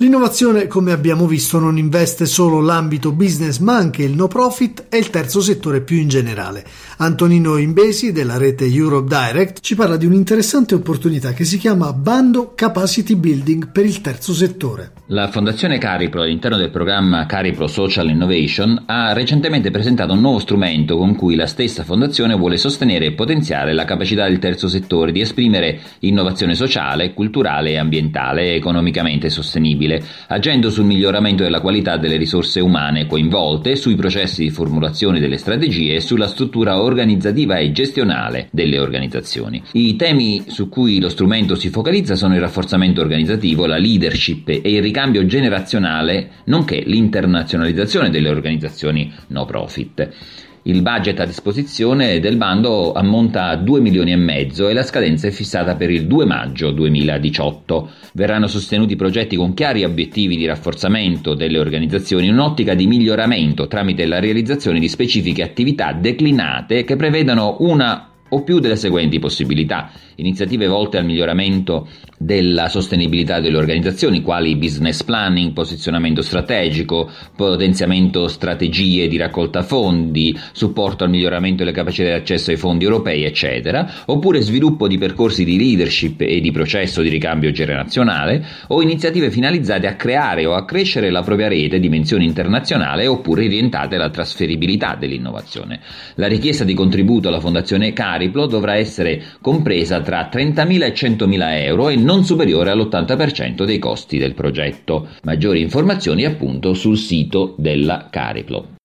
L'innovazione, come abbiamo visto, non investe solo l'ambito business ma anche il no profit e il terzo settore più in generale. Antonino Imbesi della rete Europe Direct ci parla di un'interessante opportunità che si chiama Bando Capacity Building per il terzo settore. La Fondazione Caripro all'interno del programma Caripro Social Innovation ha recentemente presentato un nuovo strumento con cui la stessa fondazione vuole sostenere e potenziare la capacità del terzo settore di esprimere innovazione sociale, culturale e ambientale economicamente sostenibile agendo sul miglioramento della qualità delle risorse umane coinvolte, sui processi di formulazione delle strategie e sulla struttura organizzativa e gestionale delle organizzazioni. I temi su cui lo strumento si focalizza sono il rafforzamento organizzativo, la leadership e il ricambio generazionale, nonché l'internazionalizzazione delle organizzazioni no profit. Il budget a disposizione del bando ammonta a 2 milioni e mezzo e la scadenza è fissata per il 2 maggio 2018. Verranno sostenuti progetti con chiari obiettivi di rafforzamento delle organizzazioni in un'ottica di miglioramento tramite la realizzazione di specifiche attività declinate che prevedano una o più delle seguenti possibilità. Iniziative volte al miglioramento della sostenibilità delle organizzazioni, quali business planning, posizionamento strategico, potenziamento strategie di raccolta fondi, supporto al miglioramento delle capacità di accesso ai fondi europei, eccetera, oppure sviluppo di percorsi di leadership e di processo di ricambio generazionale, o iniziative finalizzate a creare o a crescere la propria rete dimensione internazionale oppure orientate alla trasferibilità dell'innovazione. La richiesta di contributo alla Fondazione CARI Cariplo dovrà essere compresa tra 30.000 e 100.000 euro e non superiore all'80% dei costi del progetto. Maggiori informazioni appunto sul sito della Cariplo.